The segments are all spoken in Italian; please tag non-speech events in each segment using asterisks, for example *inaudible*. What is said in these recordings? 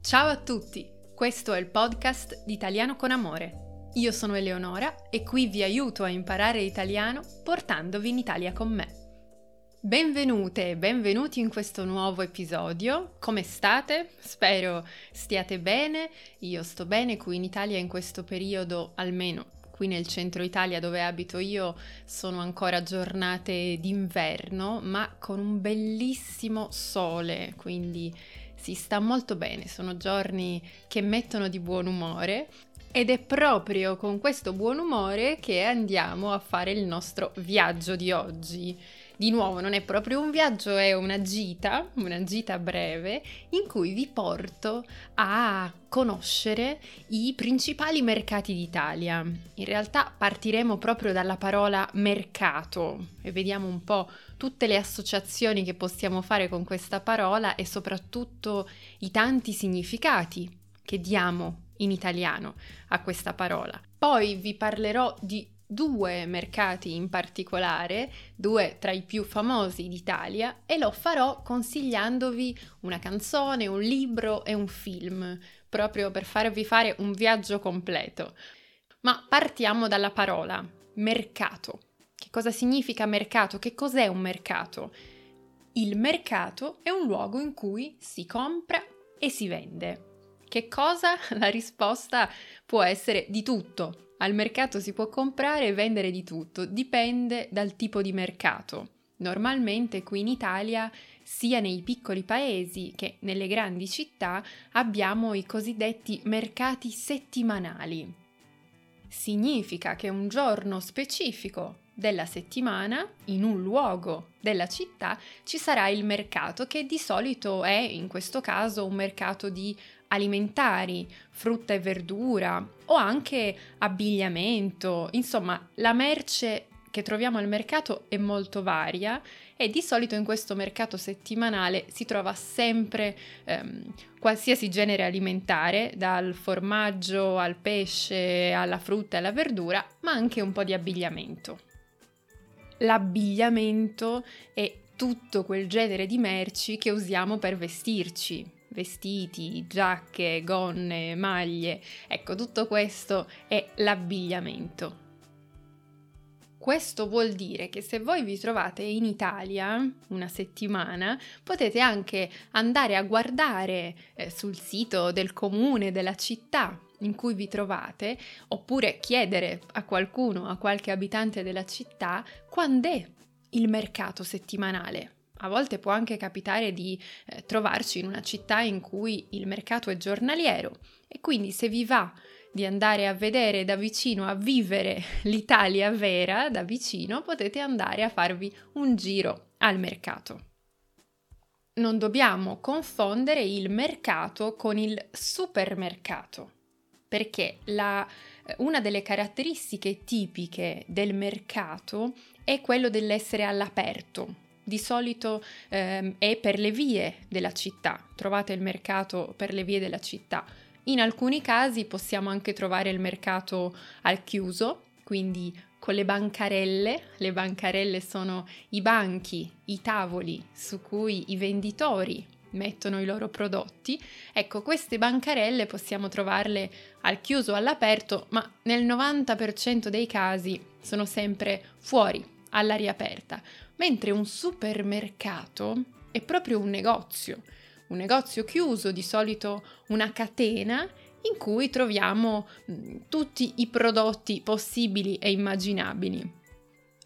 Ciao a tutti, questo è il podcast di Italiano con Amore. Io sono Eleonora e qui vi aiuto a imparare italiano portandovi in Italia con me. Benvenute e benvenuti in questo nuovo episodio. Come state? Spero stiate bene. Io sto bene qui in Italia in questo periodo, almeno qui nel centro Italia dove abito io sono ancora giornate d'inverno, ma con un bellissimo sole, quindi si sta molto bene, sono giorni che mettono di buon umore ed è proprio con questo buon umore che andiamo a fare il nostro viaggio di oggi. Di nuovo, non è proprio un viaggio, è una gita, una gita breve, in cui vi porto a conoscere i principali mercati d'Italia. In realtà partiremo proprio dalla parola mercato e vediamo un po' tutte le associazioni che possiamo fare con questa parola e soprattutto i tanti significati che diamo in italiano a questa parola. Poi vi parlerò di due mercati in particolare, due tra i più famosi d'Italia, e lo farò consigliandovi una canzone, un libro e un film, proprio per farvi fare un viaggio completo. Ma partiamo dalla parola mercato. Che cosa significa mercato? Che cos'è un mercato? Il mercato è un luogo in cui si compra e si vende. Che cosa? *laughs* La risposta può essere di tutto, al mercato si può comprare e vendere di tutto, dipende dal tipo di mercato. Normalmente qui in Italia, sia nei piccoli paesi che nelle grandi città, abbiamo i cosiddetti mercati settimanali. Significa che un giorno specifico della settimana, in un luogo della città, ci sarà il mercato che di solito è, in questo caso, un mercato di alimentari, frutta e verdura o anche abbigliamento, insomma la merce che troviamo al mercato è molto varia e di solito in questo mercato settimanale si trova sempre ehm, qualsiasi genere alimentare, dal formaggio al pesce, alla frutta e alla verdura, ma anche un po' di abbigliamento. L'abbigliamento è tutto quel genere di merci che usiamo per vestirci, vestiti, giacche, gonne, maglie, ecco tutto questo è l'abbigliamento. Questo vuol dire che se voi vi trovate in Italia una settimana, potete anche andare a guardare eh, sul sito del comune, della città in cui vi trovate, oppure chiedere a qualcuno, a qualche abitante della città, quando è il mercato settimanale. A volte può anche capitare di eh, trovarci in una città in cui il mercato è giornaliero. E quindi se vi va di andare a vedere da vicino, a vivere *laughs* l'Italia vera da vicino, potete andare a farvi un giro al mercato. Non dobbiamo confondere il mercato con il supermercato, perché la, eh, una delle caratteristiche tipiche del mercato è quello dell'essere all'aperto, di solito ehm, è per le vie della città, trovate il mercato per le vie della città. In alcuni casi possiamo anche trovare il mercato al chiuso, quindi con le bancarelle. Le bancarelle sono i banchi, i tavoli su cui i venditori mettono i loro prodotti. Ecco, queste bancarelle possiamo trovarle al chiuso all'aperto, ma nel 90% dei casi sono sempre fuori, all'aria aperta mentre un supermercato è proprio un negozio, un negozio chiuso, di solito una catena in cui troviamo tutti i prodotti possibili e immaginabili.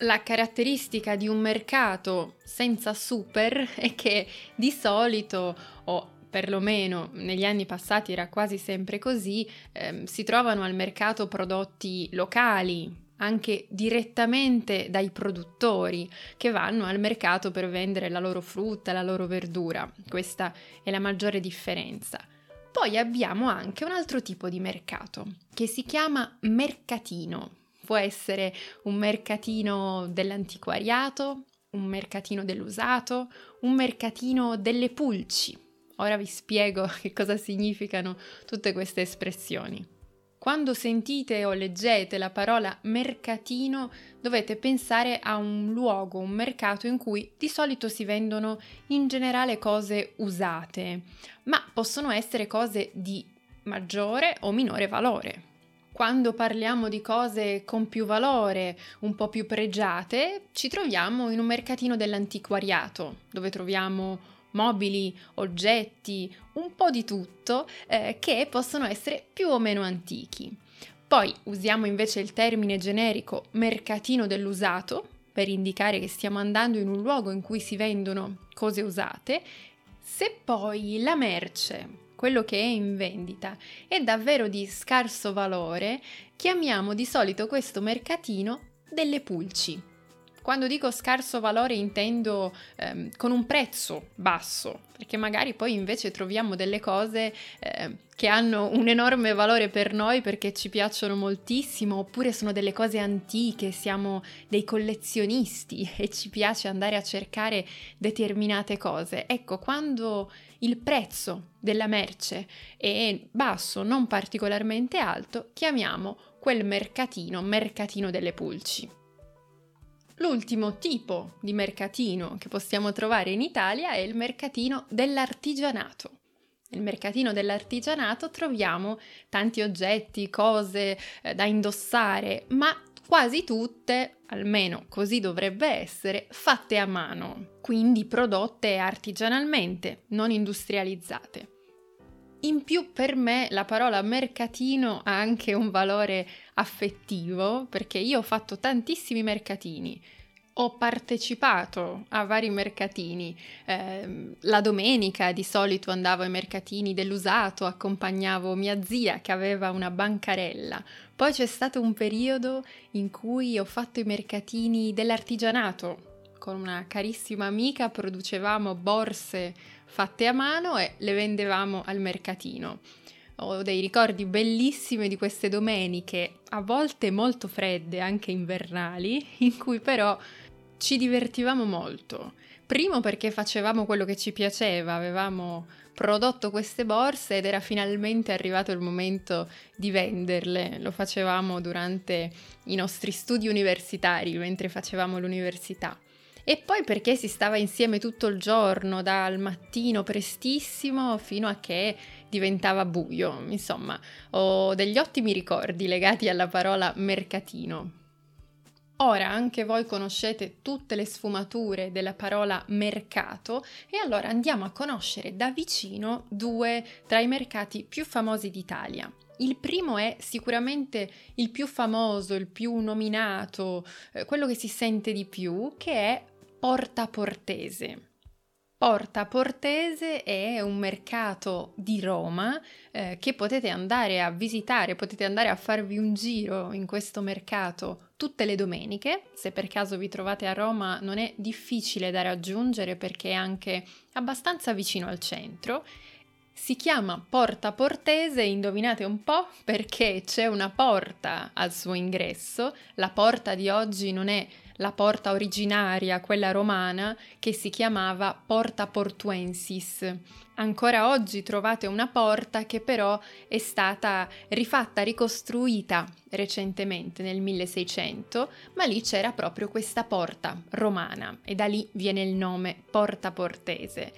La caratteristica di un mercato senza super è che di solito, o perlomeno negli anni passati era quasi sempre così, ehm, si trovano al mercato prodotti locali, anche direttamente dai produttori che vanno al mercato per vendere la loro frutta, la loro verdura. Questa è la maggiore differenza. Poi abbiamo anche un altro tipo di mercato che si chiama mercatino. Può essere un mercatino dell'antiquariato, un mercatino dell'usato, un mercatino delle pulci. Ora vi spiego *laughs* che cosa significano tutte queste espressioni. Quando sentite o leggete la parola mercatino dovete pensare a un luogo, un mercato in cui di solito si vendono in generale cose usate, ma possono essere cose di maggiore o minore valore. Quando parliamo di cose con più valore, un po' più pregiate, ci troviamo in un mercatino dell'antiquariato, dove troviamo mobili, oggetti, un po' di tutto eh, che possono essere più o meno antichi. Poi usiamo invece il termine generico mercatino dell'usato per indicare che stiamo andando in un luogo in cui si vendono cose usate. Se poi la merce quello che è in vendita è davvero di scarso valore, chiamiamo di solito questo mercatino delle pulci. Quando dico scarso valore intendo ehm, con un prezzo basso, perché magari poi invece troviamo delle cose eh, che hanno un enorme valore per noi perché ci piacciono moltissimo, oppure sono delle cose antiche, siamo dei collezionisti *laughs* e ci piace andare a cercare determinate cose. Ecco, quando il prezzo della merce è basso, non particolarmente alto, chiamiamo quel mercatino mercatino delle pulci. L'ultimo tipo di mercatino che possiamo trovare in Italia è il mercatino dell'artigianato. Nel mercatino dell'artigianato troviamo tanti oggetti, cose eh, da indossare, ma quasi tutte, almeno così dovrebbe essere, fatte a mano, quindi prodotte artigianalmente, non industrializzate. In più per me la parola mercatino ha anche un valore affettivo perché io ho fatto tantissimi mercatini. Ho partecipato a vari mercatini. Eh, la domenica di solito andavo ai mercatini dell'usato, accompagnavo mia zia che aveva una bancarella. Poi c'è stato un periodo in cui ho fatto i mercatini dell'artigianato. Con una carissima amica producevamo borse fatte a mano e le vendevamo al mercatino. Ho dei ricordi bellissimi di queste domeniche, a volte molto fredde, anche invernali, *laughs* in cui però ci divertivamo molto. Primo perché facevamo quello che ci piaceva, avevamo prodotto queste borse ed era finalmente arrivato il momento di venderle. Lo facevamo durante i nostri studi universitari, mentre facevamo l'università. E poi perché si stava insieme tutto il giorno, dal mattino prestissimo fino a che diventava buio. Insomma, ho degli ottimi ricordi legati alla parola mercatino. Ora anche voi conoscete tutte le sfumature della parola mercato e allora andiamo a conoscere da vicino due tra i mercati più famosi d'Italia. Il primo è sicuramente il più famoso, il più nominato, eh, quello che si sente di più, che è Porta Portese. Porta Portese è un mercato di Roma eh, che potete andare a visitare, potete andare a farvi un giro in questo mercato tutte le domeniche. Se per caso vi trovate a Roma non è difficile da raggiungere perché è anche abbastanza vicino al centro. Si chiama Porta Portese, indovinate un po' perché c'è una porta al suo ingresso. La porta di oggi non è la porta originaria, quella romana, che si chiamava Porta Portuensis. Ancora oggi trovate una porta che però è stata rifatta, ricostruita recentemente nel 1600, ma lì c'era proprio questa porta romana e da lì viene il nome Porta Portese.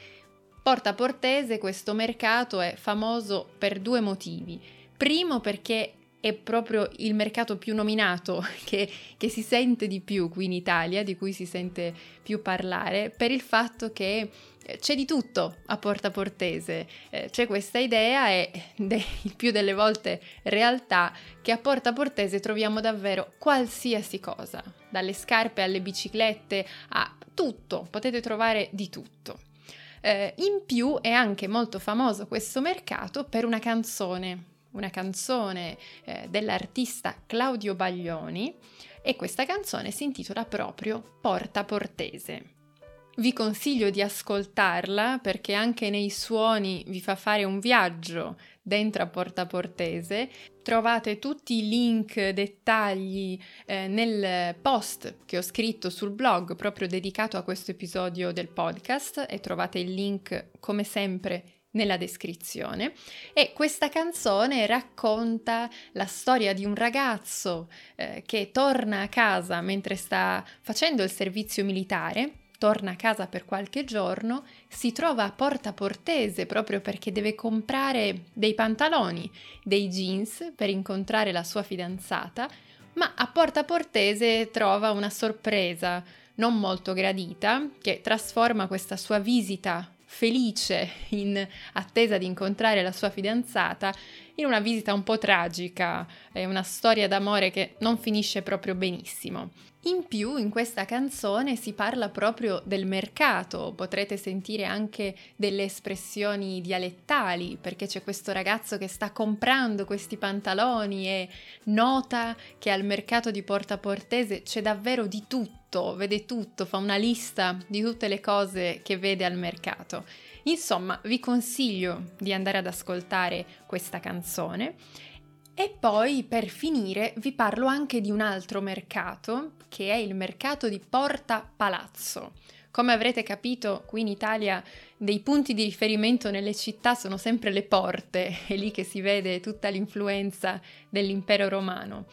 Porta Portese, questo mercato è famoso per due motivi. Primo perché è proprio il mercato più nominato *laughs* che, che, si sente di più qui in Italia, di cui si sente più parlare, per il fatto che eh, c'è di tutto a Porta Portese. Eh, c'è questa idea e *laughs* il più delle volte realtà che a Porta Portese troviamo davvero qualsiasi cosa, dalle scarpe alle biciclette a tutto, potete trovare di tutto. Eh, in più è anche molto famoso questo mercato per una canzone una canzone eh, dell'artista Claudio Baglioni e questa canzone si intitola proprio Porta Portese. Vi consiglio di ascoltarla perché anche nei suoni vi fa fare un viaggio dentro a Porta Portese. Trovate tutti i link, dettagli eh, nel post che ho scritto sul blog proprio dedicato a questo episodio del podcast e trovate il link come sempre nella descrizione. E questa canzone racconta la storia di un ragazzo eh, che torna a casa mentre sta facendo il servizio militare torna a casa per qualche giorno, si trova a Porta Portese proprio perché deve comprare dei pantaloni, dei jeans per incontrare la sua fidanzata, ma a Porta Portese trova una sorpresa non molto gradita che trasforma questa sua visita felice in attesa di incontrare la sua fidanzata in una visita un po' tragica, è una storia d'amore che non finisce proprio benissimo. In più in questa canzone si parla proprio del mercato, potrete sentire anche delle espressioni dialettali, perché c'è questo ragazzo che sta comprando questi pantaloni e nota che al mercato di Porta Portese c'è davvero di tutto, vede tutto, fa una lista di tutte le cose che vede al mercato. Insomma, vi consiglio di andare ad ascoltare questa canzone e poi per finire vi parlo anche di un altro mercato che è il mercato di Porta Palazzo. Come avrete capito, qui in Italia dei punti di riferimento nelle città sono sempre le porte, *laughs* è lì che si vede tutta l'influenza dell'impero romano.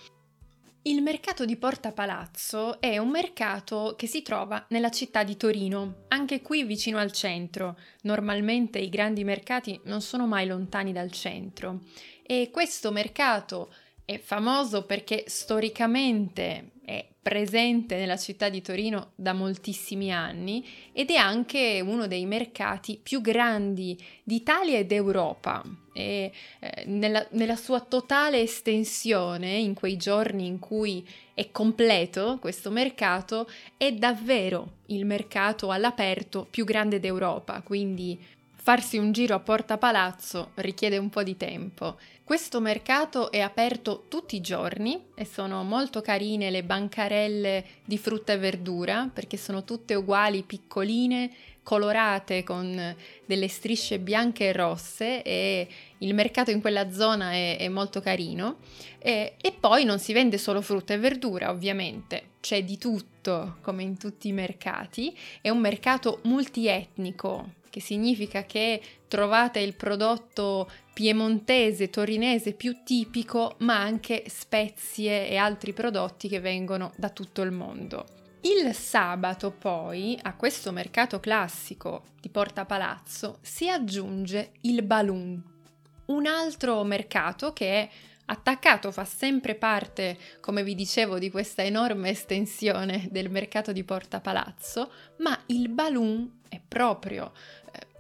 Il mercato di Porta Palazzo è un mercato che si trova nella città di Torino, anche qui vicino al centro. Normalmente i grandi mercati non sono mai lontani dal centro e questo mercato è famoso perché storicamente è presente nella città di Torino da moltissimi anni ed è anche uno dei mercati più grandi d'Italia ed Europa. E eh, nella, nella sua totale estensione, in quei giorni in cui è completo questo mercato, è davvero il mercato all'aperto più grande d'Europa, quindi Farsi un giro a Porta Palazzo richiede un po' di tempo. Questo mercato è aperto tutti i giorni e sono molto carine le bancarelle di frutta e verdura perché sono tutte uguali, piccoline, colorate con delle strisce bianche e rosse e il mercato in quella zona è, è molto carino. E, e poi non si vende solo frutta e verdura, ovviamente, c'è di tutto come in tutti i mercati. È un mercato multietnico che significa che trovate il prodotto piemontese, torinese più tipico, ma anche spezie e altri prodotti che vengono da tutto il mondo. Il sabato poi a questo mercato classico di Porta Palazzo si aggiunge il Balloon, un altro mercato che è attaccato, fa sempre parte, come vi dicevo, di questa enorme estensione del mercato di Porta Palazzo, ma il Balloon è proprio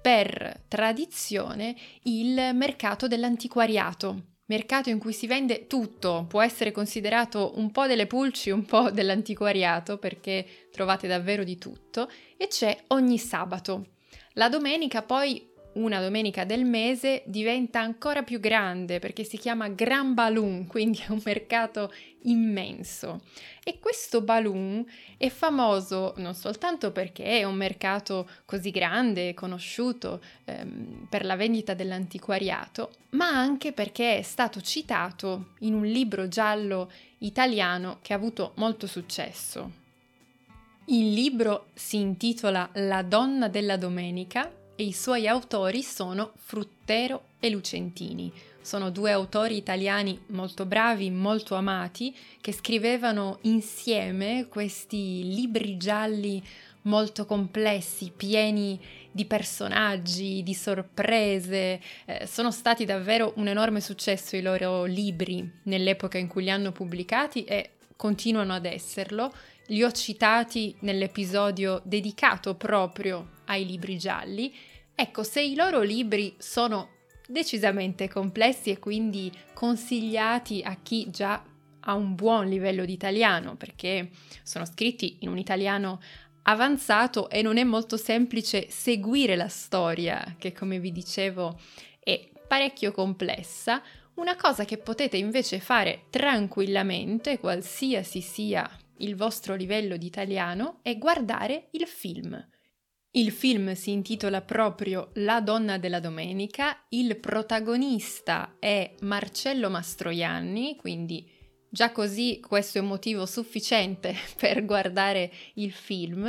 per tradizione il mercato dell'antiquariato, mercato in cui si vende tutto, può essere considerato un po' delle pulci, un po' dell'antiquariato perché trovate davvero di tutto e c'è ogni sabato. La domenica poi una domenica del mese diventa ancora più grande perché si chiama Gran Balloon, quindi è un mercato immenso. E questo balloon è famoso non soltanto perché è un mercato così grande conosciuto ehm, per la vendita dell'antiquariato, ma anche perché è stato citato in un libro giallo italiano che ha avuto molto successo. Il libro si intitola La donna della domenica e i suoi autori sono Fruttero e Lucentini. Sono due autori italiani molto bravi, molto amati, che scrivevano insieme questi libri gialli molto complessi, pieni di personaggi, di sorprese. Eh, sono stati davvero un enorme successo i loro libri nell'epoca in cui li hanno pubblicati e continuano ad esserlo. Li ho citati nell'episodio dedicato proprio ai libri gialli. Ecco, se i loro libri sono decisamente complessi e quindi consigliati a chi già ha un buon livello di italiano, perché sono scritti in un italiano avanzato e non è molto semplice seguire la storia, che come vi dicevo è parecchio complessa. Una cosa che potete invece fare tranquillamente, qualsiasi sia il vostro livello di italiano, è guardare il film. Il film si intitola proprio La donna della domenica, il protagonista è Marcello Mastroianni, quindi già così questo è un motivo sufficiente *laughs* per guardare il film.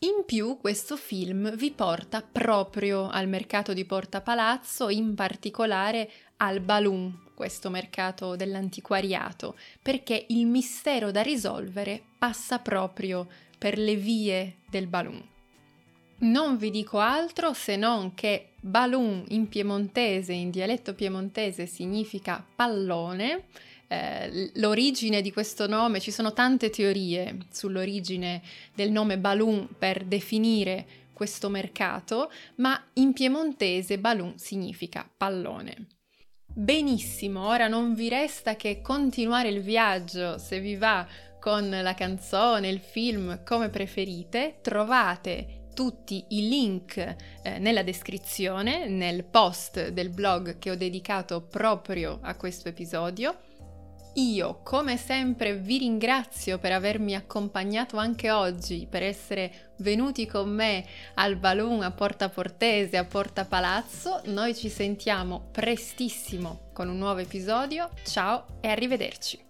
In più questo film vi porta proprio al mercato di Porta Palazzo, in particolare al Balloon, questo mercato dell'antiquariato, perché il mistero da risolvere passa proprio per le vie del Balloon. Non vi dico altro se non che balloon in piemontese, in dialetto piemontese, significa pallone eh, l'origine di questo nome, ci sono tante teorie sull'origine del nome balloon per definire questo mercato, ma in piemontese balloon significa pallone. Benissimo, ora non vi resta che continuare il viaggio se vi va con la canzone, il film, come preferite. Trovate tutti i link eh, nella descrizione, nel post del blog che ho dedicato proprio a questo episodio. Io, come sempre, vi ringrazio per avermi accompagnato anche oggi, per essere venuti con me al Balloon a Porta Portese, a Porta Palazzo. Noi ci sentiamo prestissimo con un nuovo episodio. Ciao e arrivederci.